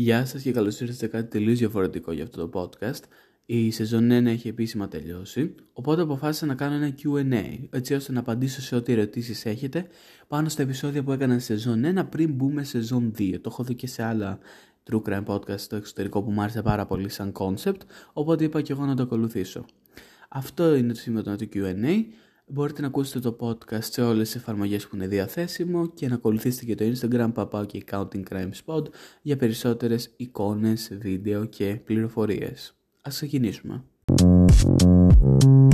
Γεια σας και καλώς ήρθατε σε κάτι τελείως διαφορετικό για αυτό το podcast. Η σεζόν 1 έχει επίσημα τελειώσει, οπότε αποφάσισα να κάνω ένα Q&A, έτσι ώστε να απαντήσω σε ό,τι ερωτήσεις έχετε πάνω στα επεισόδια που έκανα σε σεζόν 1 πριν μπούμε σε σεζόν 2. Το έχω δει και σε άλλα true crime podcast στο εξωτερικό που μου άρεσε πάρα πολύ σαν concept, οπότε είπα και εγώ να το ακολουθήσω. Αυτό είναι το σημείο του Q&A. Μπορείτε να ακούσετε το podcast σε όλες τις εφαρμογές που είναι διαθέσιμο και να ακολουθήσετε και το Instagram Papao και Counting Crime Spot για περισσότερες εικόνες, βίντεο και πληροφορίες. Ας ξεκινήσουμε.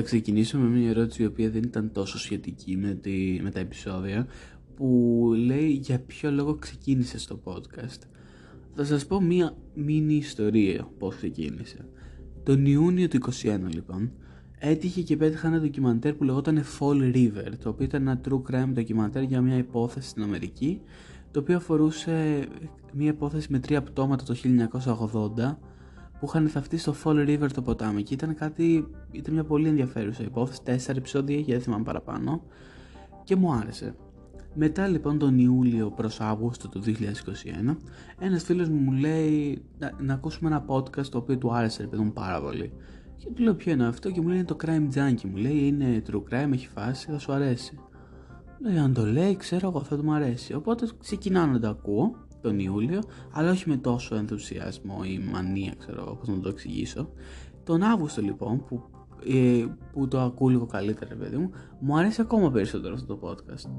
Θα ξεκινήσω με μια ερώτηση η οποία δεν ήταν τόσο σχετική με, τη, με τα επεισόδια που λέει για ποιο λόγο ξεκίνησε στο podcast; Θα σας πω μια μίνι ιστορία πώς ξεκίνησε. Τον Ιούνιο του 2021 λοιπόν έτυχε και πέτυχα ένα ντοκιμαντέρ που λεγόταν Fall River το οποίο ήταν ένα true crime ντοκιμαντέρ για μια υπόθεση στην Αμερική το οποίο αφορούσε μια υπόθεση με τρία πτώματα το 1980 που είχαν θαυτεί στο Fall River το ποτάμι και ήταν κάτι, ήταν μια πολύ ενδιαφέρουσα υπόθεση, τέσσερα επεισόδια είχε, δεν θυμάμαι παραπάνω. Και μου άρεσε. Μετά λοιπόν τον Ιούλιο προς Αύγουστο του 2021 ένας φίλος μου μου λέει να, να ακούσουμε ένα podcast το οποίο του άρεσε ρε μου πάρα πολύ. Και του λέω ποιο είναι αυτό; Και μου λέει είναι το Crime Junkie μου λέει είναι true crime, έχει φάση, θα σου αρέσει. Λέει αν το λέει ξέρω εγώ θα του μου αρέσει οπότε ξεκινάω να το ακούω τον Ιούλιο, αλλά όχι με τόσο ενθουσιασμό ή μανία, ξέρω εγώ πώς να το εξηγήσω. Τον Αύγουστο λοιπόν, που, ε, που το ακούω λίγο καλύτερα, παιδί μου, μου αρέσει ακόμα περισσότερο αυτό το podcast.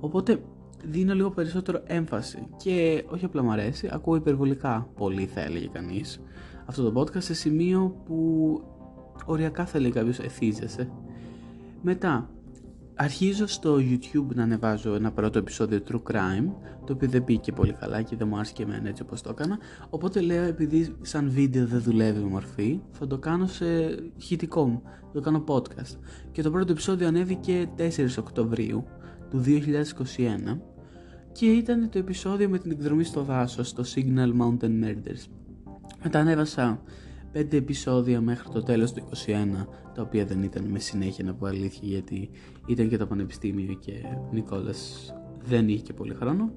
Οπότε δίνω λίγο περισσότερο έμφαση και όχι απλά μου αρέσει, ακούω υπερβολικά πολύ θα έλεγε κανείς αυτό το podcast σε σημείο που οριακά θα λέει κάποιος εθίζεσαι. Μετά, Αρχίζω στο YouTube να ανεβάζω ένα πρώτο επεισόδιο True Crime, το οποίο δεν πήγε πολύ καλά και δεν μου άρεσε και εμένα έτσι όπως το έκανα. Οπότε λέω επειδή σαν βίντεο δεν δουλεύει η μορφή, θα το κάνω σε χητικό μου, θα το κάνω podcast. Και το πρώτο επεισόδιο ανέβηκε 4 Οκτωβρίου του 2021 και ήταν το επεισόδιο με την εκδρομή στο δάσος, το Signal Mountain Murders. Μετά ανέβασα 5 επεισόδια μέχρι το τέλος του 2021 τα οποία δεν ήταν με συνέχεια να πω αλήθεια γιατί ήταν και το πανεπιστήμιο και ο Νικόλας δεν είχε και πολύ χρόνο.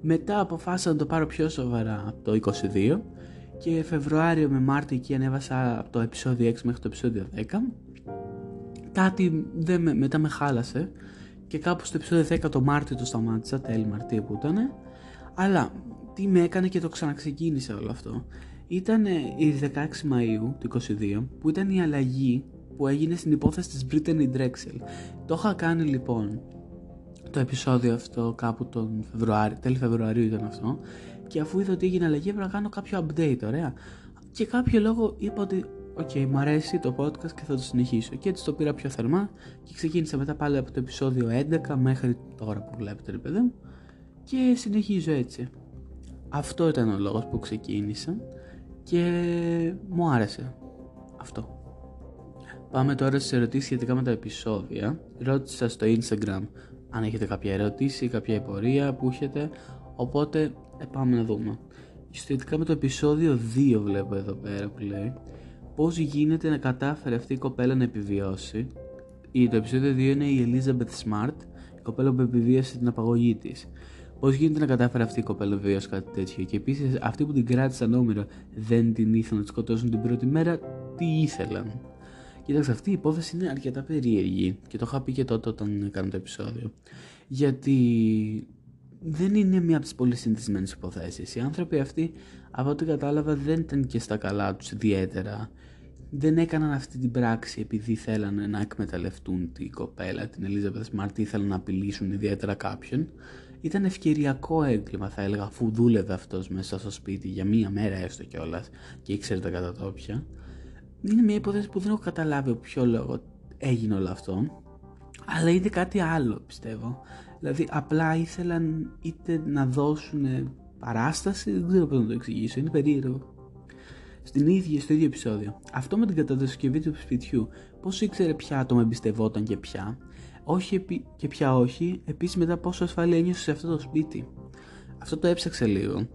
Μετά αποφάσισα να το πάρω πιο σοβαρά από το 22 και Φεβρουάριο με Μάρτιο εκεί ανέβασα από το επεισόδιο 6 μέχρι το επεισόδιο 10 κάτι δεν με, μετά με χάλασε και κάπου στο επεισόδιο 10 το Μάρτιο το σταμάτησα, τέλη Μαρτίου που ήταν αλλά τι με έκανε και το ξαναξεκίνησα όλο αυτό ήταν η 16 Μαΐου του 22 που ήταν η αλλαγή που έγινε στην υπόθεση της Brittany Drexel. Το είχα κάνει λοιπόν το επεισόδιο αυτό κάπου τον Φεβρουάριο, τέλη Φεβρουαρίου ήταν αυτό και αφού είδα ότι έγινε αλλαγή έπρεπε να κάνω κάποιο update, ωραία. Για κάποιο λόγο είπα ότι OK, okay, μου αρέσει το podcast και θα το συνεχίσω. Και έτσι το πήρα πιο θερμά και ξεκίνησα μετά πάλι από το επεισόδιο 11 μέχρι τώρα που βλέπετε, ρε παιδί μου. Και συνεχίζω έτσι. Αυτό ήταν ο λόγος που ξεκίνησα και μου άρεσε αυτό. Πάμε τώρα στις ερωτήσεις σχετικά με τα επεισόδια. Ρώτησα στο Instagram αν έχετε κάποια ερώτηση, κάποια υπορία που έχετε, οπότε ε, πάμε να δούμε. Σχετικά με το επεισόδιο 2 βλέπω εδώ πέρα που λέει πώς γίνεται να κατάφερε αυτή η κοπέλα να επιβιώσει; Το επεισόδιο 2 είναι η Elizabeth Smart, η κοπέλα που επιβίωσε την απαγωγή της. Πώς γίνεται να κατάφερε αυτή η κοπέλα να βιώσει κάτι τέτοιο; Και επίσης αυτοί που την κράτησαν όμοιρο δεν την ήθελαν να της σκοτώσουν την πρώτη μέρα, τι ήθελαν; Κοίταξε, αυτή η υπόθεση είναι αρκετά περίεργη και το είχα πει και τότε όταν έκανα το επεισόδιο. Γιατί δεν είναι μία από τις πολύ συνηθισμένες υποθέσεις. Οι άνθρωποι αυτοί, από ό,τι κατάλαβα, δεν ήταν και στα καλά τους ιδιαίτερα. Δεν έκαναν αυτή την πράξη επειδή θέλανε να εκμεταλλευτούν την κοπέλα, την Ελίζα Smart, ή ήθελαν να απειλήσουν ιδιαίτερα κάποιον ήταν ευκαιριακό έγκλημα θα έλεγα αφού δούλευε αυτός μέσα στο σπίτι για μία μέρα έστω κιόλας και ήξερε τα κατατόπια είναι μια υπόθεση που δεν έχω καταλάβει ποιο λόγο έγινε όλο αυτό αλλά είναι κάτι άλλο πιστεύω Δηλαδή απλά ήθελαν είτε να δώσουν παράσταση, δεν ξέρω πώς να το εξηγήσω, είναι περίεργο. Στην ίδια, στο ίδιο επεισόδιο. Αυτό με την κατασκευή του σπιτιού. Πώς ήξερε ποια άτομα εμπιστευόταν και ποια. Όχι και ποια όχι. Επίσης μετά πόσο ασφάλεια ένιωσε σε αυτό το σπίτι. Αυτό το έψαξε λίγο.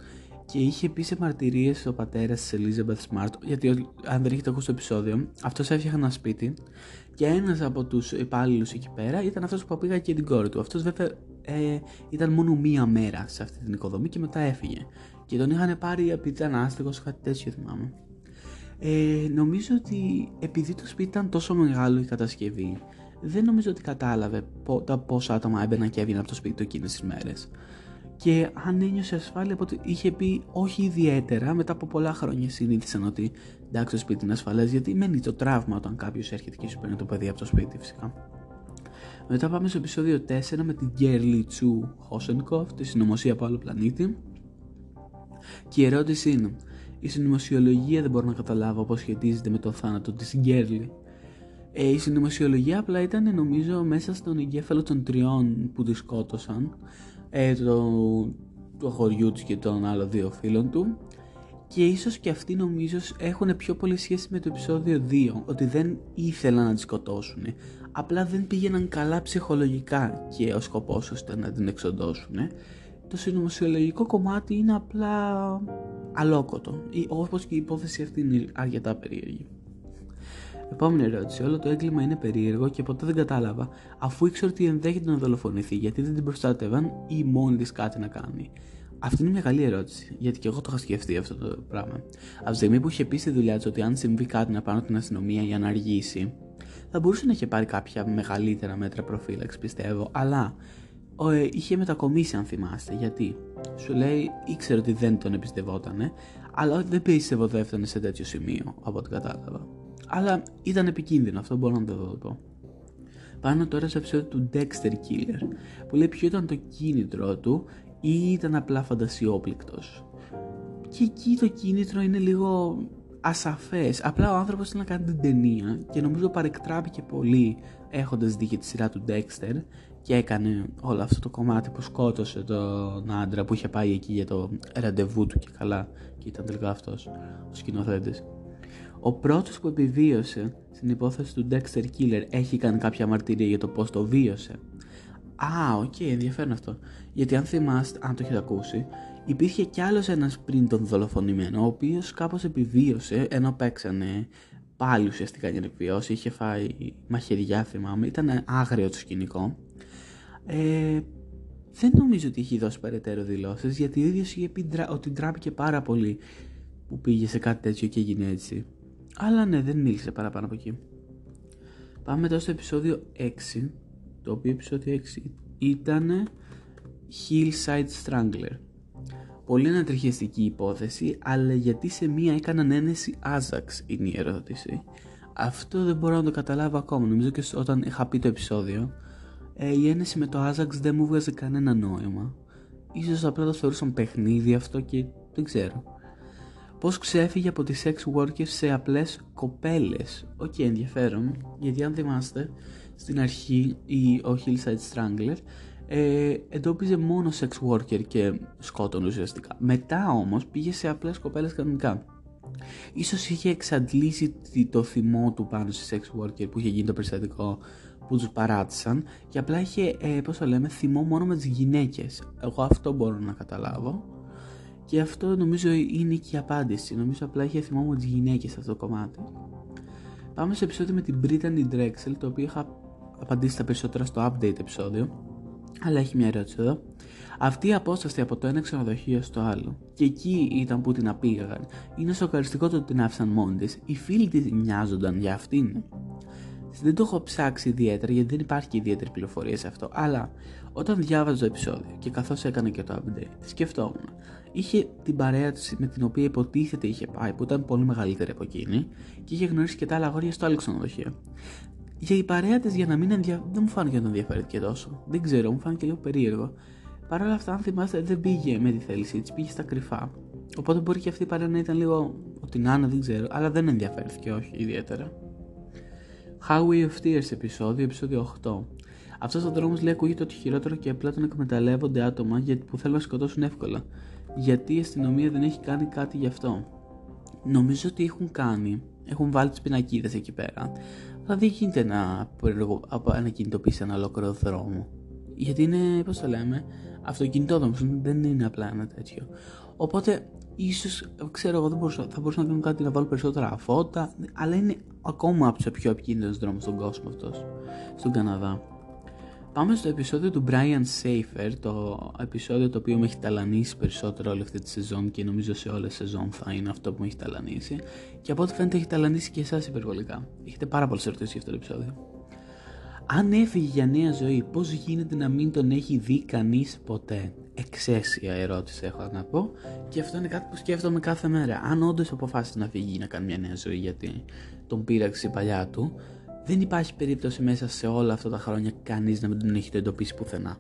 Και είχε πει σε μαρτυρίες ο πατέρας της Elizabeth Smart, γιατί αν δεν έχετε ακούσει το επεισόδιο, αυτός έφτιαχνε ένα σπίτι και ένας από τους υπάλληλους εκεί πέρα ήταν αυτός που πήγα και την κόρη του. Αυτός βέβαια ε, ήταν μόνο μία μέρα σε αυτή την οικοδομή και μετά έφυγε. Και τον είχαν πάρει επειδή ήταν άστεγος, κάτι τέτοιο θυμάμαι. Ε, νομίζω ότι επειδή το σπίτι ήταν τόσο μεγάλο η κατασκευή, δεν νομίζω ότι κατάλαβε τα πόσα άτομα έμπαιναν και έβγαιναν από το σπίτι του εκείνες τις μέρες. Και αν ένιωσε ασφάλεια, ότι είχε πει όχι ιδιαίτερα, μετά από πολλά χρόνια συνήθισαν ότι εντάξει το σπίτι είναι ασφαλές, γιατί μένει το τραύμα όταν κάποιος έρχεται και σου παίρνει το παιδί από το σπίτι φυσικά. Μετά πάμε στο επεισόδιο 4 με την Γκέρλι Τσου Χόσενκοφ, τη συνωμοσία από άλλο πλανήτη. Και η ερώτηση είναι, η συνωμοσιολογία δεν μπορώ να καταλάβω πώς σχετίζεται με το θάνατο της Γκέρλι. Ε, η συνωμοσιολογία απλά ήταν νομίζω μέσα στον εγκέφαλο των τριών που τη σκότωσαν, ε, το, του χωριού του και των άλλων δύο φίλων του. Και ίσως και αυτοί νομίζω έχουν πιο πολύ σχέση με το επεισόδιο 2 ότι δεν ήθελαν να τη σκοτώσουν απλά δεν πήγαιναν καλά ψυχολογικά και ο σκοπός ώστε να την εξοντώσουν το συνωμοσιολογικό κομμάτι είναι απλά αλόκοτο. Όπως και η υπόθεση αυτή είναι αρκετά περίεργη Επόμενη ερώτηση. Όλο το έγκλημα είναι περίεργο και ποτέ δεν κατάλαβα, αφού ήξερα ότι ενδέχεται να δολοφονηθεί, γιατί δεν την προστάτευαν ή μόνη της κάτι να κάνει. Αυτή είναι μια καλή ερώτηση, γιατί και εγώ το είχα σκεφτεί αυτό το πράγμα. Από τη στιγμή που είχε πει στη δουλειά της ότι αν συμβεί κάτι να πάνω την αστυνομία για να αργήσει, θα μπορούσε να είχε πάρει κάποια μεγαλύτερα μέτρα προφύλαξης, πιστεύω, αλλά ο, ε, είχε μετακομίσει, αν θυμάστε. Γιατί σου λέει, ήξερε ότι δεν τον εμπιστευότανε, αλλά δεν πιστεύω σε τέτοιο σημείο, από ό,τι κατάλαβα. Αλλά ήταν επικίνδυνο, αυτό μπορώ να το πω. Πάνω τώρα στο επεισόδιο του Dexter Killer, που λέει ποιο ήταν το κίνητρο του ή ήταν απλά φαντασιόπληκτος. Και εκεί το κίνητρο είναι λίγο ασαφές. Απλά ο άνθρωπος θέλει να κάνει την ταινία και νομίζω παρεκτράπηκε πολύ έχοντας δει και τη σειρά του Dexter και έκανε όλο αυτό το κομμάτι που σκότωσε τον άντρα που είχε πάει εκεί για το ραντεβού του και καλά και ήταν τελικά αυτός ο σκηνοθέτης. Ο πρώτος που επιβίωσε στην υπόθεση του Dexter Killer έχει κάνει κάποια μαρτυρία για το πώς το βίωσε. Α, OK, okay, ενδιαφέρον αυτό. Γιατί αν θυμάστε, αν το έχετε ακούσει, υπήρχε κι άλλος ένας πριν τον δολοφονημένο, ο οποίος κάπως επιβίωσε ενώ παίξανε πάλι ουσιαστικά για να επιβιώσει, είχε φάει μαχαιριά θυμάμαι, ήταν άγριο το σκηνικό. Ε, δεν νομίζω ότι έχει δώσει περαιτέρω δηλώσεις, γιατί ο ίδιος είχε πει ότι ντράπηκε πάρα πολύ που πήγε σε κάτι τέτοιο και έγινε έτσι. Αλλά ναι, δεν μίλησε παραπάνω από εκεί. Πάμε τώρα στο επεισόδιο 6, το οποίο επεισόδιο 6 ήταν Hillside Strangler. Πολύ ανατριχιαστική υπόθεση, αλλά γιατί σε μία έκαναν ένεση Άζαξ είναι η ερώτηση. Αυτό δεν μπορώ να το καταλάβω ακόμα. Νομίζω και όταν είχα πει το επεισόδιο, ε, η ένεση με το Άζαξ δεν μου βγάζει κανένα νόημα. Ίσως απλά το θεωρούσαν παιχνίδι αυτό και δεν ξέρω πώς ξέφυγε από τις sex workers σε απλές κοπέλες. OK, okay, ενδιαφέρον, γιατί αν θυμάστε, στην αρχή η, ο Hillside Strangler ε, εντόπιζε μόνο sex worker και σκότωνε ουσιαστικά. Μετά όμως πήγε σε απλές κοπέλες κανονικά. Ίσως είχε εξαντλήσει το θυμό του πάνω σε sex worker που είχε γίνει το περιστατικό που τους παράτησαν και απλά είχε, ε, πώς το λέμε, θυμό μόνο με τις γυναίκες. Εγώ αυτό μπορώ να καταλάβω. Και αυτό νομίζω είναι και η απάντηση. Νομίζω απλά έχει θυμό μου τις γυναίκες αυτό το κομμάτι. Πάμε στο επεισόδιο με την Brittany Drexel, το οποίο είχα απαντήσει τα περισσότερα στο update επεισόδιο. Αλλά έχει μια ερώτηση εδώ. Αυτή η απόσταση από το ένα ξενοδοχείο στο άλλο, και εκεί ήταν που την απήγαγαν, είναι σοκαριστικό το ότι την άφησαν μόνη της. Οι φίλοι της νοιάζονταν για αυτήν. Δεν το έχω ψάξει ιδιαίτερα γιατί δεν υπάρχει ιδιαίτερη πληροφορία σε αυτό. Αλλά όταν διάβαζα το επεισόδιο και καθώς έκανε και το update, σκεφτόμουν. Είχε την παρέα της με την οποία υποτίθεται είχε πάει, που ήταν πολύ μεγαλύτερη από εκείνη, και είχε γνωρίσει και τα άλλα αγόρια στο άλλο ξενοδοχείο. Για η παρέα της, για να μην ενδια... δεν μου φάνηκε να τον ενδιαφέρει τόσο. Δεν ξέρω, μου φάνηκε λίγο περίεργο. Παρ' όλα αυτά, αν θυμάστε, δεν πήγε με τη θέλησή της, πήγε στα κρυφά. Οπότε μπορεί και αυτή η παρέα να ήταν λίγο ότι να είναι, δεν ξέρω, αλλά δεν ενδιαφέρθηκε, όχι ιδιαίτερα. How We of Tears επεισόδιο, επεισόδιο 8. Αυτός ο δρόμος λέει ακούγεται ότι χειρότερο και απλά τον εκμεταλλεύονται άτομα γιατί που θέλουν να σκοτώσουν εύκολα. Γιατί η αστυνομία δεν έχει κάνει κάτι γι' αυτό. Νομίζω ότι έχουν κάνει, έχουν βάλει τις πινακίδες εκεί πέρα. Αλλά δεν γίνεται να, να κινητοποιήσει ένα ολόκληρο δρόμο. Γιατί είναι, πώς το λέμε, αυτοκινητόδρομος, δεν είναι απλά ένα τέτοιο. Οπότε ίσως, ξέρω εγώ, δεν μπορούσα, θα μπορούσα να κάνω κάτι να βάλω περισσότερα φώτα, αλλά είναι ακόμα από του πιο επικίνδυνου δρόμου στον κόσμο αυτός, στον Καναδά. Πάμε στο επεισόδιο του Brian Safer, το επεισόδιο το οποίο με έχει ταλανίσει περισσότερο όλη αυτή τη σεζόν και νομίζω σε όλες τις σεζόν θα είναι αυτό που με έχει ταλανίσει και από ό,τι φαίνεται έχει ταλανίσει και εσάς υπερβολικά. Έχετε πάρα πολλές ερωτήσεις για αυτό το επεισόδιο. Αν έφυγε για νέα ζωή, πώς γίνεται να μην τον έχει δει κανείς ποτέ; Εξαίσια ερώτηση έχω να πω και αυτό είναι κάτι που σκέφτομαι κάθε μέρα. Αν όντως αποφάσισε να φύγει να κάνει μια νέα ζωή γιατί τον πείραξε η παλιά του, δεν υπάρχει περίπτωση μέσα σε όλα αυτά τα χρόνια κανείς να μην τον έχει το εντοπίσει πουθενά.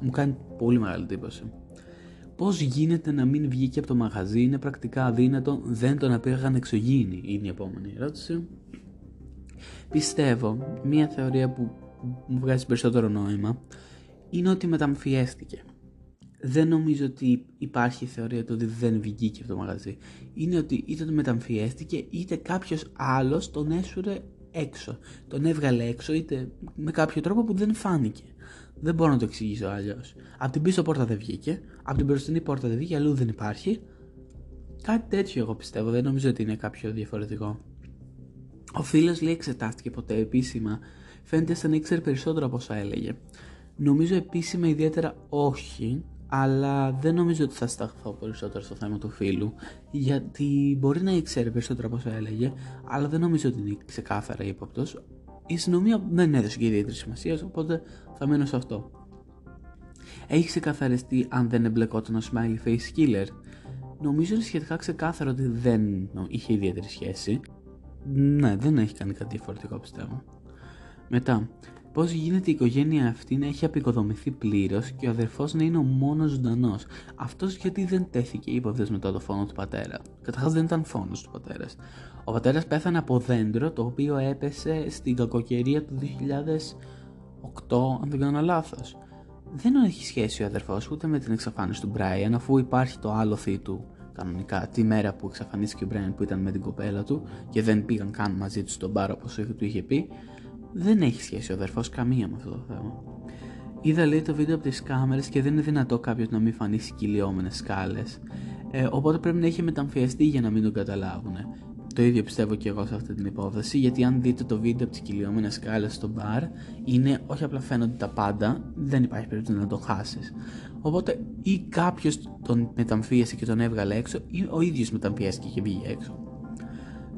Μου κάνει πολύ μεγάλη εντύπωση. Πώς γίνεται να μην βγήκε από το μαγαζί, είναι πρακτικά αδύνατο, δεν τον απήγαγαν εξωγήινοι, είναι η επόμενη ερώτηση. Πιστεύω, μία θεωρία που μου βγάζει περισσότερο νόημα, είναι ότι μεταμφιέστηκε. Δεν νομίζω ότι υπάρχει θεωρία του ότι δεν βγήκε από το μαγαζί. Είναι ότι είτε το μεταμφιέστηκε είτε κάποιος άλλος τον έσουρε έξω. Τον έβγαλε έξω είτε με κάποιο τρόπο που δεν φάνηκε. Δεν μπορώ να το εξηγήσω αλλιώς. Από την πίσω πόρτα δεν βγήκε, από την μπροστινή πόρτα δεν βγήκε, αλλού δεν υπάρχει. Κάτι τέτοιο εγώ πιστεύω, δεν νομίζω ότι είναι κάποιο διαφορετικό. Ο φίλος λέει εξετάστηκε ποτέ επίσημα. Φαίνεται σαν να ήξερε περισσότερο από όσα έλεγε. Νομίζω επίσημα ιδιαίτερα όχι, αλλά δεν νομίζω ότι θα σταθώ περισσότερο στο θέμα του φίλου γιατί μπορεί να ήξερε περισσότερο από όσο έλεγε αλλά δεν νομίζω ότι είναι ξεκάθαρα ύποπτος. η αστυνομία δεν έδωσε και ιδιαίτερη σημασία οπότε θα μένω σε αυτό. Έχει ξεκαθαριστεί αν δεν εμπλεκόταν ο Smiley Face Killer. Νομίζω είναι σχετικά ξεκάθαρο ότι δεν είχε ιδιαίτερη σχέση. Ναι δεν έχει κάνει κάτι διαφορετικό πιστεύω. Μετά Πώς γίνεται η οικογένεια αυτή να έχει απεικοδομηθεί πλήρως και ο αδερφός να είναι ο μόνος ζωντανός. Αυτός γιατί δεν τέθηκε υπόθεση μετά το φόνο του πατέρα. Καταρχάς δεν ήταν φόνος του πατέρας. Ο πατέρας πέθανε από δέντρο το οποίο έπεσε στην κακοκαιρία του 2008, αν δεν κάνω λάθος. Δεν έχει σχέση ο αδερφός ούτε με την εξαφάνιση του Μπράιαν, αφού υπάρχει το άλλο θή του κανονικά τη μέρα που εξαφανίστηκε ο Μπράιαν που ήταν με την κοπέλα του και δεν πήγαν καν μαζί του στον μπάρο όπως του είχε πει δεν έχει σχέση ο αδερφός καμία με αυτό το θέμα. Είδα λέει το βίντεο από τις κάμερες και δεν είναι δυνατό κάποιος να μην φανεί σκυλιόμενε σκάλες. Ε, οπότε πρέπει να έχει μεταμφιαστεί για να μην τον καταλάβουν. Το ίδιο πιστεύω και εγώ σε αυτή την υπόθεση, γιατί αν δείτε το βίντεο από τις κυλιόμενε σκάλες στο μπαρ, είναι όχι απλά φαίνονται τα πάντα, δεν υπάρχει περίπτωση να το χάσεις. Οπότε ή κάποιος τον μεταμφίεσε και τον έβγαλε έξω, ή ο ίδιος μεταμφιέστηκε και βγήκε έξω.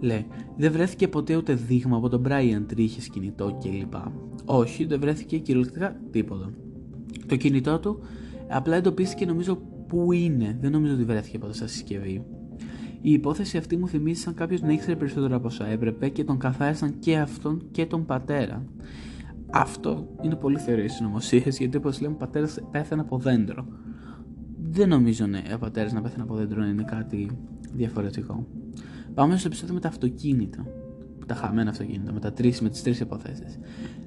Λέει, δεν βρέθηκε ποτέ ούτε δείγμα από τον Brian τρίχε κινητό κλπ. Όχι, δεν βρέθηκε κυριολεκτικά τίποτα. Το κινητό του απλά εντοπίστηκε νομίζω που είναι. Δεν νομίζω ότι βρέθηκε ποτέ στα συσκευή. Η υπόθεση αυτή μου θυμίζει σαν κάποιος να ήξερε περισσότερο από όσα έπρεπε και τον καθάρισαν και αυτόν και τον πατέρα. Αυτό είναι πολύ θεωρία συνωμοσία γιατί όπως λέμε, ο πατέρας πέθανε από δέντρο. Δεν νομίζω ναι, ο πατέρας να πέθανε από δέντρο είναι κάτι διαφορετικό. Πάμε στο επεισόδιο με τα αυτοκίνητα. Τα χαμένα αυτοκίνητα, με, τα τρεις, με τις τρεις υποθέσεις.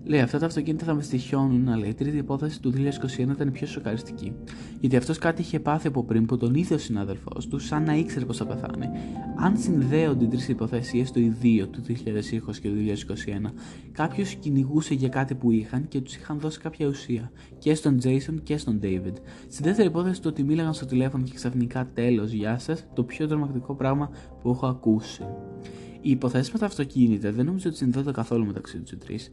Λέει, αυτά τα αυτοκίνητα θα με στοιχιώνουν, αλλά η τρίτη υπόθεση του 2021 ήταν η πιο σοκαριστική. Γιατί αυτός κάτι είχε πάθει από πριν που τον ίδιο συνάδελφός του, σαν να ήξερε πώς θα πεθάνει. Αν συνδέονται οι τρεις υποθέσεις, έστω οι δύο του 2020 και του 2021, κάποιος κυνηγούσε για κάτι που είχαν και τους είχαν δώσει κάποια ουσία. Και στον Jason και στον David. Στη δεύτερη υπόθεση, το ότι μίλαγαν στο τηλέφωνο και ξαφνικά τέλος, γεια σας, το πιο τρομακτικό πράγμα που έχω ακούσει. Οι υποθέσεις με τα αυτοκίνητα δεν νομίζω ότι συνδέονται καθόλου μεταξύ τους οι τρεις.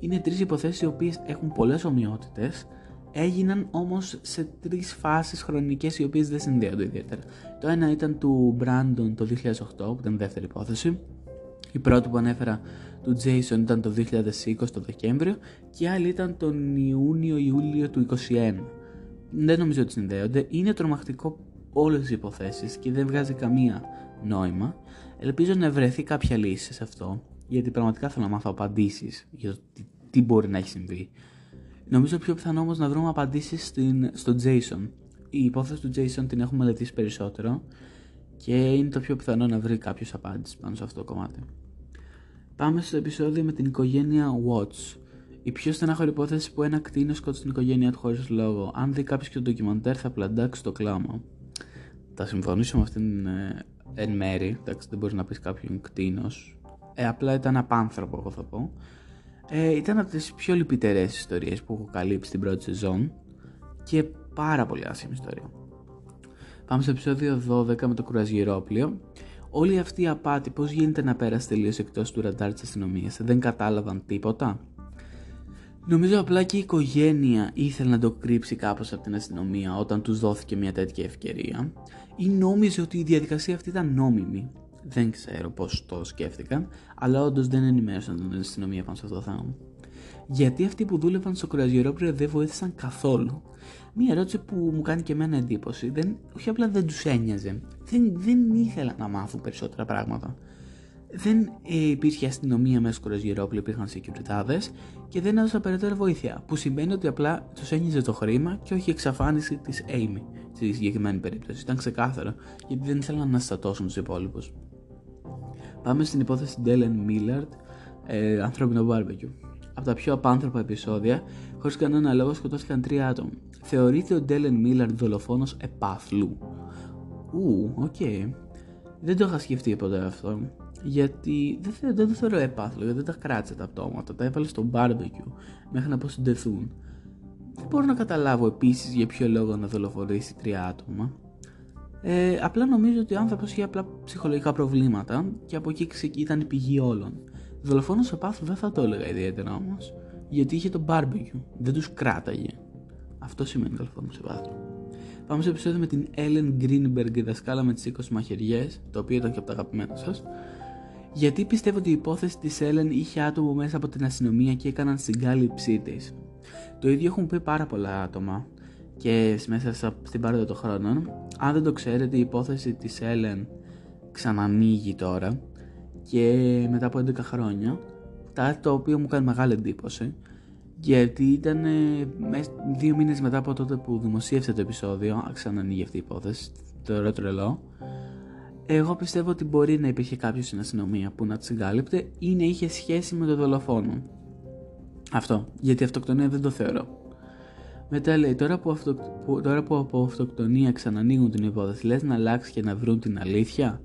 Είναι τρεις υποθέσεις οι οποίες έχουν πολλές ομοιότητες, έγιναν όμως σε τρεις φάσεις χρονικές οι οποίες δεν συνδέονται ιδιαίτερα. Το ένα ήταν του Brandon το 2008, που ήταν η δεύτερη υπόθεση. Η πρώτη που ανέφερα του Jason ήταν το 2020 το Δεκέμβριο και η άλλη ήταν τον Ιούνιο-Ιούλιο του 2021. Δεν νομίζω ότι συνδέονται. Είναι τρομακτικό όλες οι υποθέσεις και δεν βγάζει καμία νόημα. Ελπίζω να βρεθεί κάποια λύση σε αυτό γιατί πραγματικά θέλω να μάθω απαντήσεις για το τι, τι, μπορεί να έχει συμβεί. Νομίζω πιο πιθανό όμως να βρούμε απαντήσεις στο Jason. Η υπόθεση του Jason την έχουμε μελετήσει περισσότερο και είναι το πιο πιθανό να βρει κάποιος απάντηση πάνω σε αυτό το κομμάτι. Πάμε στο επεισόδιο με την οικογένεια Watts. Η πιο στενάχωρη υπόθεση που ένα κτίνο σκότωσε την οικογένειά του χωρίς λόγο. Αν δει κάποιος και το ντοκιμαντέρ, θα πλαντάξει το κλάμα. Θα συμφωνήσω με αυτήν ε, εν μέρη. Εντάξει, δεν μπορείς να πεις κάποιον κτίνος. Ε, απλά ήταν απάνθρωπο, εγώ θα πω. Ε, ήταν από τις πιο λυπητερές ιστορίες που έχω καλύψει την πρώτη σεζόν και πάρα πολύ άσχημη ιστορία. Πάμε στο επεισόδιο 12 με το κουραζιερόπλιο. Όλη αυτή η απάτη πώς γίνεται να πέρασε τελείως εκτός του ραντάρ της αστυνομίας, δεν κατάλαβαν τίποτα. Νομίζω απλά και η οικογένεια ήθελε να το κρύψει κάπως από την αστυνομία όταν τους δόθηκε μια τέτοια ευκαιρία ή νόμιζε ότι η διαδικασία αυτή ήταν νόμιμη. Δεν ξέρω πώς το σκέφτηκαν, αλλά όντως δεν ενημέρωσαν την αστυνομία πάνω σε αυτό το θέμα. Γιατί αυτοί που δούλευαν στο κουραζιερόπλαιο δεν βοήθησαν καθόλου. Μία ερώτηση που μου κάνει και εμένα εντύπωση, δεν, όχι απλά δεν τους ένοιαζε, δεν, δεν ήθελαν να μάθουν περισσότερα πράγματα δεν ε, υπήρχε αστυνομία μέσα στο κουραζιερόπλαιο, υπήρχαν security και δεν έδωσαν περαιτέρω βοήθεια. Που σημαίνει ότι απλά τους ένιζε το χρήμα και όχι η εξαφάνιση της Amy στη συγκεκριμένη περίπτωση. Ήταν ξεκάθαρο, γιατί δεν ήθελαν να στατώσουν τους υπόλοιπους. Πάμε στην υπόθεση Dellen Millard, ε, ανθρώπινο barbecue. Από τα πιο απάνθρωπα επεισόδια, χωρίς κανένα λόγο σκοτώθηκαν τρία άτομα. Θεωρείται ο Dellen Millard δολοφόνος επάθλου. Ου, OK. Okay. Δεν το είχα σκεφτεί ποτέ αυτό γιατί δεν, δεν το θεωρώ επάθλο, γιατί δεν τα κράτησε τα πτώματα, τα έβαλε στο barbecue μέχρι να αποσυντεθούν. Δεν μπορώ να καταλάβω επίσης για ποιο λόγο να δολοφονήσει τρία άτομα. Ε, απλά νομίζω ότι ο άνθρωπος είχε απλά ψυχολογικά προβλήματα και από εκεί ήταν η πηγή όλων. Δολοφόνος επάθλου δεν θα το έλεγα ιδιαίτερα όμως, γιατί είχε το barbecue, δεν τους κράταγε. Αυτό σημαίνει δολοφόνος επάθλου. Πάμε στο επεισόδιο με την Ellen Greenberg, η δασκάλα με τις 20 μαχαιριές, το οποίο ήταν και από τα αγαπημένα σας. Γιατί πιστεύω ότι η υπόθεση της Έλεν είχε άτομο μέσα από την αστυνομία και έκαναν συγκάλυψή της. Το ίδιο έχουν πει πάρα πολλά άτομα και μέσα στην πάροδο των χρόνων. Αν δεν το ξέρετε η υπόθεση της Έλεν ξανανοίγει τώρα και μετά από 11 χρόνια τα το οποίο μου κάνει μεγάλη εντύπωση γιατί ήταν δύο μήνες μετά από τότε που δημοσίευσε το επεισόδιο ξανανοίγει αυτή η υπόθεση το ωραίο τρελό εγώ πιστεύω ότι μπορεί να υπήρχε κάποιος στην αστυνομία που να συγκάλυπτε ή να είχε σχέση με τον δολοφόνο. Αυτό. Γιατί αυτοκτονία δεν το θεωρώ. Μετά λέει, τώρα που, αυτο... τώρα που από αυτοκτονία ξανανοίγουν την υπόθεση, λες να αλλάξει και να βρουν την αλήθεια;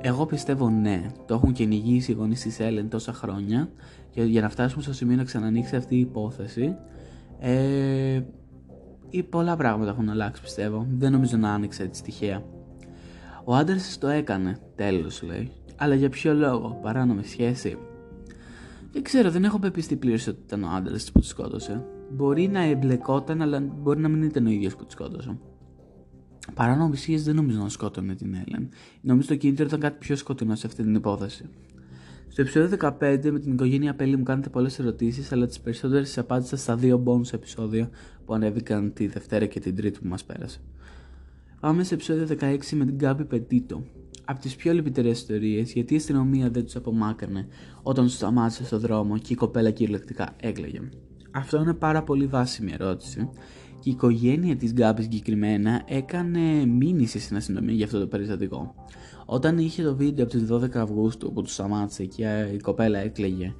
Εγώ πιστεύω ναι. Το έχουν κυνηγήσει οι γονείς της Έλεν τόσα χρόνια και για να φτάσουμε στο σημείο να ξανανοίξει αυτή η υπόθεση. Ε, ή πολλά πράγματα έχουν αλλάξει πιστεύω. Δεν νομίζω να άνοιξε έτσι τυχαία. Ο άντρας το έκανε, τέλος λέει. Αλλά για ποιο λόγο, παράνομη σχέση. Δεν ξέρω, δεν έχω πεπιστεί πλήρως ότι ήταν ο άντρας που τη σκότωσε. Μπορεί να εμπλεκόταν, αλλά μπορεί να μην ήταν ο ίδιος που τη σκότωσε. Παράνομη σχέση δεν νομίζω να σκότωνε την Έλεν. Νομίζω το κίνητρο ήταν κάτι πιο σκοτεινό σε αυτή την υπόθεση. Στο επεισόδιο 15 με την οικογένεια Πέλη μου κάνετε πολλές ερωτήσεις, αλλά τις περισσότερες τις απάντησα στα δύο bonus επεισόδια που ανέβηκαν τη Δευτέρα και την Τρίτη που μας πέρασε. Πάμε σε επεισόδιο 16 με την Γκάμπη Πετίτο. Από τις πιο λυπητερές ιστορίες, γιατί η αστυνομία δεν τους απομάκρυνε όταν τους σταμάτησε στο δρόμο και η κοπέλα κυριολεκτικά έκλαιγε. Αυτό είναι πάρα πολύ βάσιμη ερώτηση και η οικογένεια της Γκάμπη συγκεκριμένα έκανε μήνυση στην αστυνομία για αυτό το περιστατικό. Όταν είχε το βίντεο από τις 12 Αυγούστου που τους σταμάτησε και η κοπέλα έκλαιγε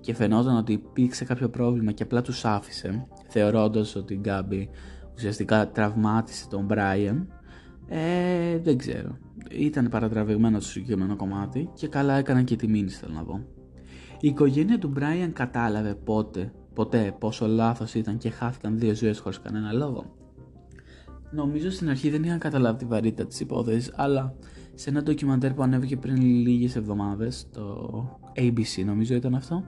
και φαινόταν ότι υπήρξε κάποιο πρόβλημα και απλά τους άφησε, θεωρώντας ότι η Γκάμπη ουσιαστικά τραυμάτισε τον Μπράιαν, ε, δεν ξέρω. Ήταν παρατραβηγμένο στο συγκεκριμένο κομμάτι και καλά έκαναν και τη μήνυση θέλω να πω. Η οικογένεια του Μπράιαν κατάλαβε πότε, ποτέ πόσο λάθος ήταν και χάθηκαν δύο ζωές χωρίς κανένα λόγο. Νομίζω στην αρχή δεν είχαν καταλάβει τη βαρύτητα της υπόθεσης, αλλά σε ένα ντοκιμαντέρ που ανέβηκε πριν λίγες εβδομάδες, το ABC νομίζω ήταν αυτό,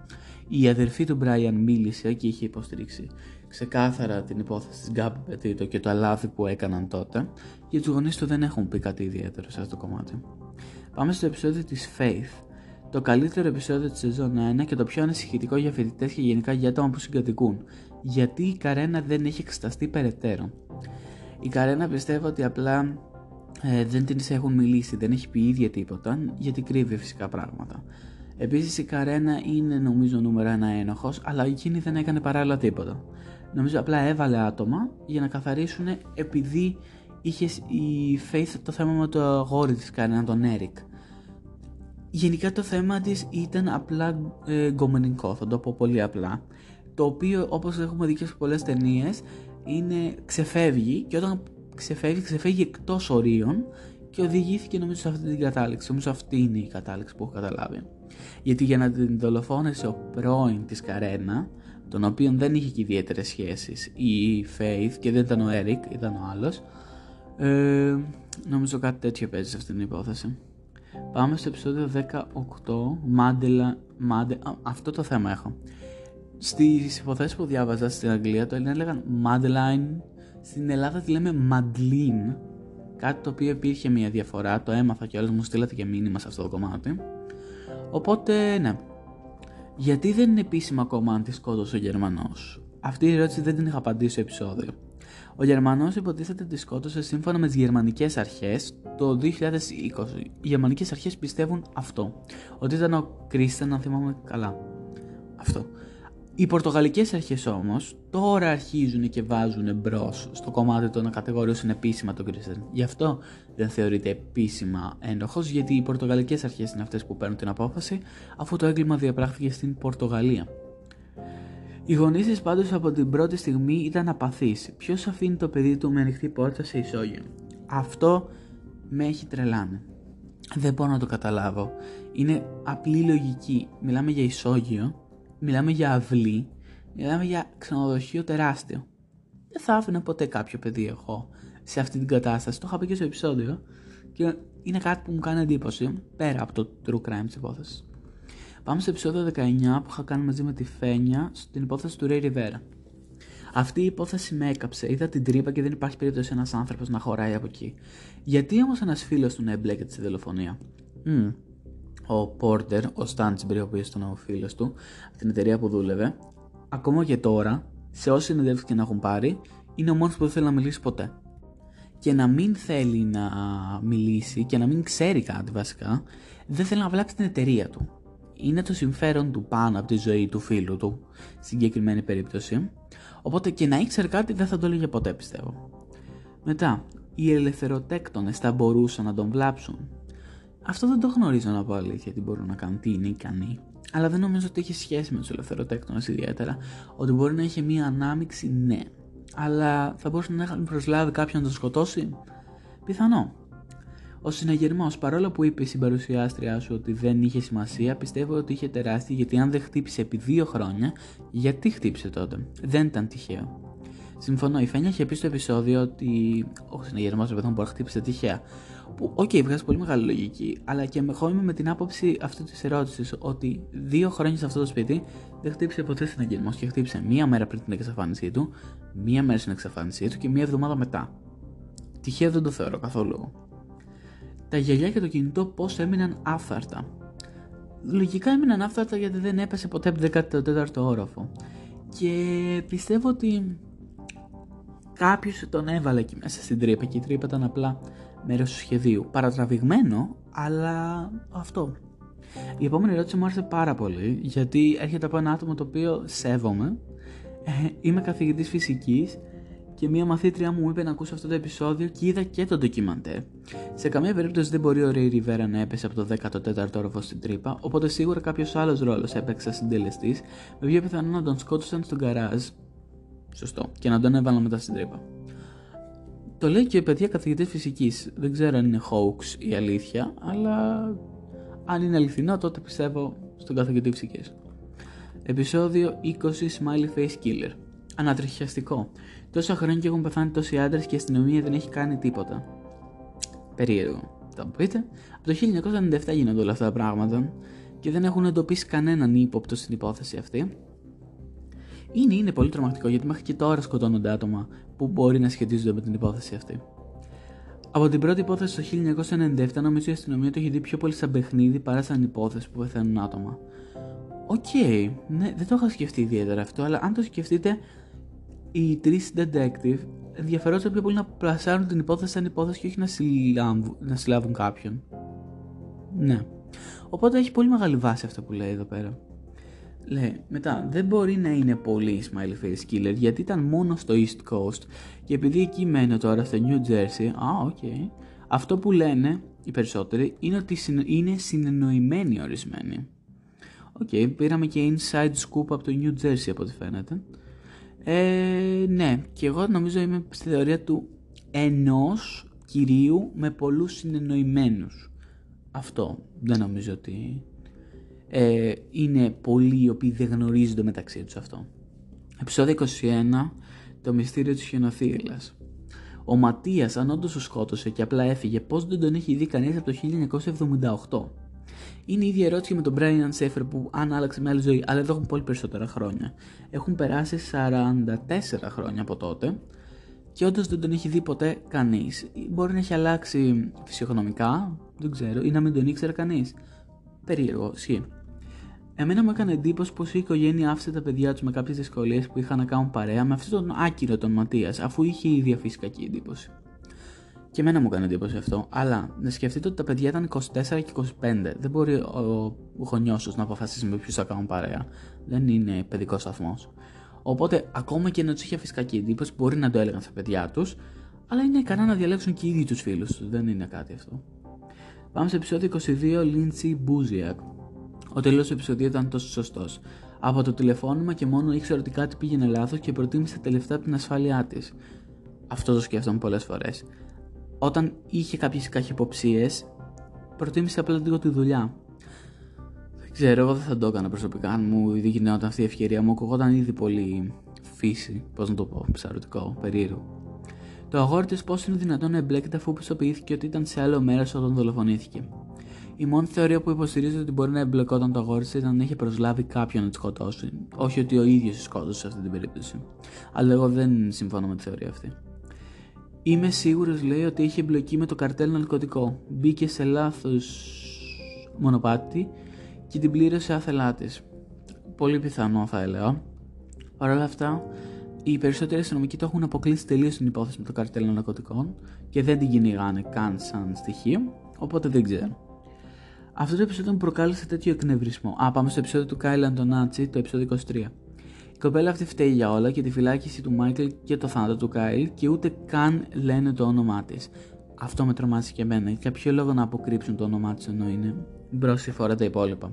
η αδερφή του Μπράιαν μίλησε και είχε υποστηρίξει ξεκάθαρα την υπόθεση της Γκάμπη Πετήτο και το αλάβη που έκαναν τότε και τους γονείς του δεν έχουν πει κάτι ιδιαίτερο σε αυτό το κομμάτι. Πάμε στο επεισόδιο της Faith, το καλύτερο επεισόδιο της σεζόν 1 και το πιο ανησυχητικό για φοιτητές και γενικά για άτομα που συγκατοικούν. Γιατί η Καρένα δεν έχει εξεταστεί περαιτέρω. Η Καρένα πιστεύω ότι απλά ε, δεν την έχουν μιλήσει, δεν έχει πει ίδια τίποτα, γιατί κρύβει φυσικά πράγματα. Επίσης η Καρένα είναι νομίζω νούμερο ένα ένοχος, αλλά εκείνη δεν έκανε παράλληλα τίποτα. Νομίζω απλά έβαλε άτομα για να καθαρίσουν επειδή είχε η Faith το θέμα με το αγόρι της Καρένα, τον Έρικ. Γενικά το θέμα της ήταν απλά ε, γκομενικό, θα το πω πολύ απλά. το οποίο όπως έχουμε δει και σε πολλές ταινίες είναι, ξεφεύγει και όταν ξεφεύγει, ξεφεύγει εκτός ορίων και οδηγήθηκε νομίζω σε αυτή την κατάληξη. Νομίζω αυτή είναι η κατάληξη που έχω καταλάβει. Γιατί για να την δολοφόνησε ο πρώην της Καρένα, τον οποίον δεν είχε και ιδιαίτερες σχέσεις, η Faith και δεν ήταν ο Eric, ήταν ο άλλος, ε, νομίζω κάτι τέτοιο παίζει σε αυτή την υπόθεση. Πάμε στο επεισόδιο 18, Μάντελα, Μάντε, αυτό το θέμα έχω. Στις υποθέσεις που διάβαζα στην Αγγλία το έλεγαν Madeline, στην Ελλάδα τη λέμε Madeline, κάτι το οποίο υπήρχε μια διαφορά, το έμαθα και όλες μου στείλατε και μήνυμα σε αυτό το κομμάτι. Οπότε, ναι. Γιατί δεν είναι επίσημα ακόμα αν τη σκότωσε ο Γερμανός; Αυτή η ερώτηση δεν την είχα απαντήσει στο επεισόδιο. Ο Γερμανός υποτίθεται τη σκότωσε σύμφωνα με τις γερμανικές αρχές το 2020. Οι γερμανικές αρχές πιστεύουν αυτό. Ότι ήταν ο Κρίστεν, αν θυμάμαι καλά. Αυτό. Οι πορτογαλικές αρχές όμως τώρα αρχίζουν και βάζουν μπρος στο κομμάτι το να κατηγορήσουν επίσημα τον Κρίστεν. Γι' αυτό δεν θεωρείται επίσημα ένοχος γιατί οι πορτογαλικές αρχές είναι αυτές που παίρνουν την απόφαση αφού το έγκλημα διαπράχθηκε στην Πορτογαλία. Οι γονείς της πάντως από την πρώτη στιγμή ήταν απαθείς. Ποιος αφήνει το παιδί του με ανοιχτή πόρτα σε ισόγειο; Αυτό με έχει τρελάνει. Δεν μπορώ να το καταλάβω. Είναι απλή λογική. Μιλάμε για ισόγειο, μιλάμε για αυλή, μιλάμε για ξενοδοχείο τεράστιο. Δεν θα άφηνα ποτέ κάποιο παιδί εγώ σε αυτή την κατάσταση. Το είχα πει και στο επεισόδιο και είναι κάτι που μου κάνει εντύπωση πέρα από το true crime της υπόθεσης. Πάμε στο επεισόδιο 19 που είχα κάνει μαζί με τη Φένια στην υπόθεση του Ray Rivera. Αυτή η υπόθεση με έκαψε. Είδα την τρύπα και δεν υπάρχει περίπτωση ένας άνθρωπος να χωράει από εκεί. Γιατί όμως ένας φίλος του να εμπλέκεται στη δολοφονία; Mm. Ο Πόρτερ, ο Στάντσμπρι, ο οποίος ήταν ο φίλος του, από την εταιρεία που δούλευε, ακόμα και τώρα, σε όσε συνεντεύξεις και να έχουν πάρει, είναι ο μόνος που δεν θέλει να μιλήσει ποτέ. Και να μην θέλει να μιλήσει και να μην ξέρει κάτι βασικά, δεν θέλει να βλάψει την εταιρεία του είναι το συμφέρον του πάνω από τη ζωή του φίλου του, στην συγκεκριμένη περίπτωση. Οπότε και να ήξερε κάτι δεν θα το έλεγε ποτέ πιστεύω. Μετά, οι ελευθεροτέκτονες θα μπορούσαν να τον βλάψουν. Αυτό δεν το γνωρίζω να πω αλήθεια τι μπορούν να κάνουν, τι είναι ικανοί. Αλλά δεν νομίζω ότι έχει σχέση με τους ελευθεροτέκτονες ιδιαίτερα. Ότι μπορεί να είχε μία ανάμειξη, ναι. Αλλά θα μπορούσε να έχουν προσλάβει κάποιον να τον σκοτώσει; Πιθανό. Ο συναγερμός, παρόλο που είπε στην παρουσιάστριά σου ότι δεν είχε σημασία, πιστεύω ότι είχε τεράστια γιατί αν δεν χτύπησε επί δύο χρόνια, γιατί χτύπησε τότε; Δεν ήταν τυχαίο. Συμφωνώ, η Φένια είχε πει στο επεισόδιο ότι ο συναγερμός δεν μπορεί να χτύπησε τυχαία. Που, OK, okay, βγάζει πολύ μεγάλη λογική, αλλά και εγώ είμαι με την άποψη αυτή της ερώτησης ότι δύο χρόνια σε αυτό το σπίτι δεν χτύπησε ποτέ συναγερμός και χτύπησε μία μέρα πριν την εξαφάνισή του, μία μέρα στην εξαφάνισή του και μία εβδομάδα μετά. Τυχαίο δεν το θεωρώ καθόλου τα γυαλιά και το κινητό πώς έμειναν άφθαρτα. Λογικά έμειναν άφθαρτα γιατί δεν έπεσε ποτέ από το 14ο όροφο. Και πιστεύω ότι κάποιος τον έβαλε εκεί μέσα στην τρύπα και η τρύπα ήταν απλά μέρος του σχεδίου. Παρατραβηγμένο, αλλά αυτό. Η επόμενη ερώτηση μου άρεσε πάρα πολύ γιατί έρχεται από ένα άτομο το οποίο σέβομαι. Ε, είμαι καθηγητής φυσικής και μία μαθήτρια μου είπε να ακούσω αυτό το επεισόδιο και είδα και το ντοκιμαντέρ. Σε καμία περίπτωση δεν μπορεί ο Ρέι Ριβέρα να έπεσε από το 14ο όροφο στην τρύπα, οπότε σίγουρα κάποιος άλλος ρόλος έπαιξε συντελεστής, με πιο πιθανό να τον σκότωσαν στον καράζ. Σωστό, και να τον έβαλαν μετά στην τρύπα. Το λέει και η παιδιά καθηγητής φυσικής. Δεν ξέρω αν είναι hoax ή αλήθεια, αλλά αν είναι αληθινό, τότε πιστεύω στον καθηγητή φυσικής. Επισόδιο 20 Smiley Face Killer. Ανατριχιαστικό. Τόσα χρόνια και έχουν πεθάνει τόσοι άντρες και η αστυνομία δεν έχει κάνει τίποτα. Περίεργο. Θα μου πείτε. Από το 1997 γίνονται όλα αυτά τα πράγματα και δεν έχουν εντοπίσει κανέναν ύποπτο στην υπόθεση αυτή. Είναι, είναι πολύ τρομακτικό γιατί μέχρι και τώρα σκοτώνονται άτομα που μπορεί να σχετίζονται με την υπόθεση αυτή. Από την πρώτη υπόθεση το 1997 νομίζω η αστυνομία το έχει δει πιο πολύ σαν παιχνίδι παρά σαν υπόθεση που πεθαίνουν άτομα. OK, okay, ναι, δεν το είχα σκεφτεί ιδιαίτερα αυτό, αλλά αν το σκεφτείτε, οι τρεις detective ενδιαφερόταν πιο πολύ να πλασάρουν την υπόθεση σαν υπόθεση και όχι να συλλάβουν, να συλλάβουν κάποιον. Ναι. Οπότε έχει πολύ μεγάλη βάση αυτό που λέει εδώ πέρα. Λέει, μετά, δεν μπορεί να είναι πολύ smiley face killer γιατί ήταν μόνο στο East Coast και επειδή εκεί μένω τώρα στο New Jersey, α, OK, okay, αυτό που λένε οι περισσότεροι είναι ότι είναι συνεννοημένοι ορισμένοι. OK, okay, πήραμε και inside scoop από το New Jersey από ό,τι φαίνεται. Ε, ναι, και εγώ νομίζω είμαι στη θεωρία του ενός κυρίου με πολλούς συνεννοημένους. Αυτό δεν νομίζω ότι ε, είναι πολλοί οι οποίοι δεν γνωρίζονται μεταξύ τους αυτό. Επισόδιο 21, το μυστήριο της χιονοθύριλας. Ο Ματίας αν όντως ο σκότωσε και απλά έφυγε, πώς δεν τον έχει δει κανείς από το 1978. Είναι η ίδια ερώτηση με τον Brian Σέφερ που αν άλλαξε μια άλλη ζωή, αλλά εδώ έχουν πολύ περισσότερα χρόνια. Έχουν περάσει 44 χρόνια από τότε και όντως δεν τον έχει δει ποτέ κανείς. Μπορεί να έχει αλλάξει φυσιογνωμικά, δεν ξέρω, ή να μην τον ήξερε κανείς. Περίεργο, ισχύει. Εμένα μου έκανε εντύπωση πως η οικογένεια άφησε τα παιδιά τους με κάποιες δυσκολίες που είχαν να κάνουν παρέα με αυτόν τον άκυρο τον Ματίας, αφού είχε ήδη αφήσει κακή εντύπωση. Και εμένα μου έκανε εντύπωση αυτό. Αλλά να σκεφτείτε ότι τα παιδιά ήταν 24 και 25. Δεν μπορεί ο γονιός τους να αποφασίσει με ποιους θα κάνουν παρέα. Δεν είναι παιδικός σταθμός. Οπότε, ακόμα και να τους είχε φυσικά εντύπωση, μπορεί να το έλεγαν στα παιδιά τους, αλλά είναι ικανά να διαλέξουν και οι ίδιοι τους φίλους τους. Δεν είναι κάτι αυτό. Πάμε στο επεισόδιο 22, Lindsay Buziak. Ο τέλο του επεισοδίου ήταν τόσο σωστός. Από το τηλεφώνημα και μόνο ήξερε ότι κάτι πήγαινε λάθος και προτίμησε τα λεφτά από την ασφάλειά της. Αυτό το σκέφτομαι πολλές φορές όταν είχε κάποιες καχυποψίες, προτίμησε απλά λίγο τη δουλειά. Δεν ξέρω, εγώ δεν θα το έκανα προσωπικά. Αν μου γινόταν αυτή η ευκαιρία, μου ακούγονταν ήδη πολύ φύση, πώς να το πω, ψαρωτικό, περίεργο. Το αγόρι της πώς είναι δυνατόν να εμπλέκεται αφού πιστοποιήθηκε ότι ήταν σε άλλο μέρος όταν δολοφονήθηκε. Η μόνη θεωρία που υποστηρίζει ότι μπορεί να εμπλεκόταν το αγόρι ήταν να είχε προσλάβει κάποιον να τη σκοτώσει, όχι ότι ο ίδιος σκότωσε σε αυτή την περίπτωση. Αλλά εγώ δεν συμφωνώ με τη θεωρία αυτή. Είμαι σίγουρος λέει ότι είχε εμπλοκή με το καρτέλ ναρκωτικό. Μπήκε σε λάθος μονοπάτι και την πλήρωσε άθελά τη. Πολύ πιθανό θα έλεγα. Παρ' όλα αυτά, οι περισσότεροι αστυνομικοί το έχουν αποκλείσει τελείως την υπόθεση με το καρτέλ ναρκωτικών και δεν την κυνηγάνε καν σαν στοιχείο, οπότε δεν ξέρω. Αυτό το επεισόδιο μου προκάλεσε τέτοιο εκνευρισμό. Α, πάμε στο επεισόδιο του Κάιλ Αντωνάτσι, το επεισόδιο 23. Η κοπέλα αυτή φταίει για όλα και τη φυλάκιση του Μάικλ και το θάνατο του Κάιλ και ούτε καν λένε το όνομά της. Αυτό με τρομάζει και εμένα. Για ποιο λόγο να αποκρύψουν το όνομά της ενώ είναι μπρος φορά τα υπόλοιπα.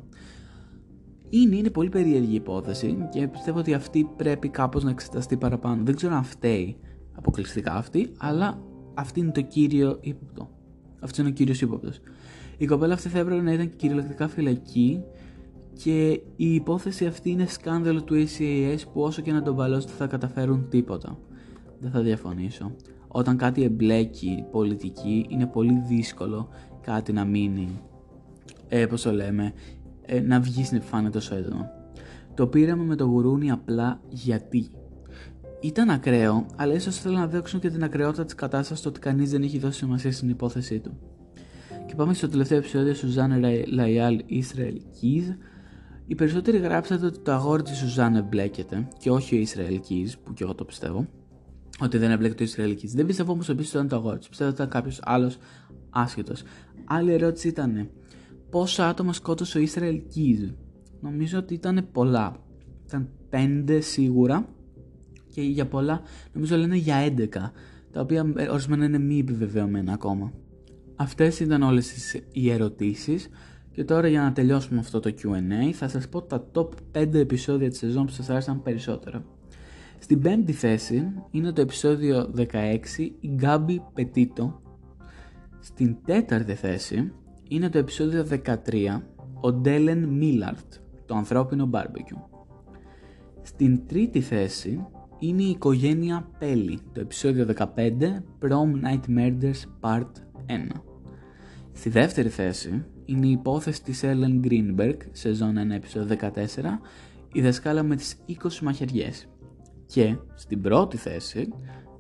Είναι, είναι πολύ περίεργη υπόθεση και πιστεύω ότι αυτή πρέπει κάπως να εξεταστεί παραπάνω. Δεν ξέρω αν φταίει αποκλειστικά αυτή, αλλά αυτή είναι το κύριο ύποπτο. Αυτός είναι ο κύριος ύποπτος. Η κοπέλα αυτή θα έπρεπε να ήταν κυριολεκτικά φυλακή και η υπόθεση αυτή είναι σκάνδαλο του ACAS που όσο και να τον παλώσει δεν θα καταφέρουν τίποτα. Δεν θα διαφωνήσω. Όταν κάτι εμπλέκει πολιτική είναι πολύ δύσκολο κάτι να μείνει, ε, πώς το λέμε, ε, να βγει στην επιφάνεια τόσο έντονο. Το πήραμε με το γουρούνι απλά γιατί. Ήταν ακραίο, αλλά ίσως θέλουν να δέξουν και την ακραιότητα της κατάστασης το ότι κανείς δεν έχει δώσει σημασία στην υπόθεσή του. Και πάμε στο τελευταίο επεισόδιο Σουζάνε Λαϊάλ Ισραήλ Κίζ, οι περισσότεροι γράψατε ότι το αγόρι της Σουζάν εμπλέκεται και όχι ο Ισραηλικής, που και εγώ το πιστεύω. Ότι δεν εμπλέκεται ο Ισραηλικής. Δεν πιστεύω όμως επίσης ότι ήταν το αγόρι της. Πιστεύω ότι ήταν κάποιος άλλος άσχετος. Άλλη ερώτηση ήταν πόσα άτομα σκότωσε ο Ισραηλικής; Νομίζω ότι ήταν πολλά. Ήταν πέντε σίγουρα και για πολλά νομίζω λένε για 11 τα οποία ορισμένα είναι μη επιβεβαιωμένα ακόμα. Αυτές ήταν όλες οι ερωτήσεις και τώρα για να τελειώσουμε αυτό το Q&A θα σας πω τα top 5 επεισόδια της σεζόν που σας άρεσαν περισσότερο. Στην πέμπτη θέση είναι το επεισόδιο 16 η Γκάμπι Πετίτο. Στην τέταρτη θέση είναι το επεισόδιο 13 ο Ντέλεν Μίλαρτ, το ανθρώπινο μπάρμπεκιου. Στην τρίτη θέση είναι η οικογένεια Πέλη, το επεισόδιο 15 Prom Night Murders Part 1. Στη δεύτερη θέση είναι η υπόθεση της Ellen Greenberg, σεζόν 1, επεισόδιο 14, η δασκάλα με τις 20 μαχαιριές. Και στην πρώτη θέση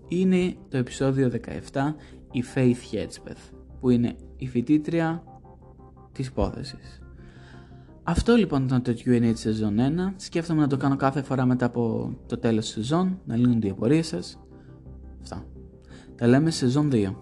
είναι το επεισόδιο 17, η Faith Hedgepeth, που είναι η φοιτήτρια της υπόθεσης. Αυτό λοιπόν ήταν το Q&A της σεζόν 1. Σκέφτομαι να το κάνω κάθε φορά μετά από το τέλος της σεζόν, να λύνουν οι απορίες σας. Αυτά. Τα λέμε σε σεζόν 2.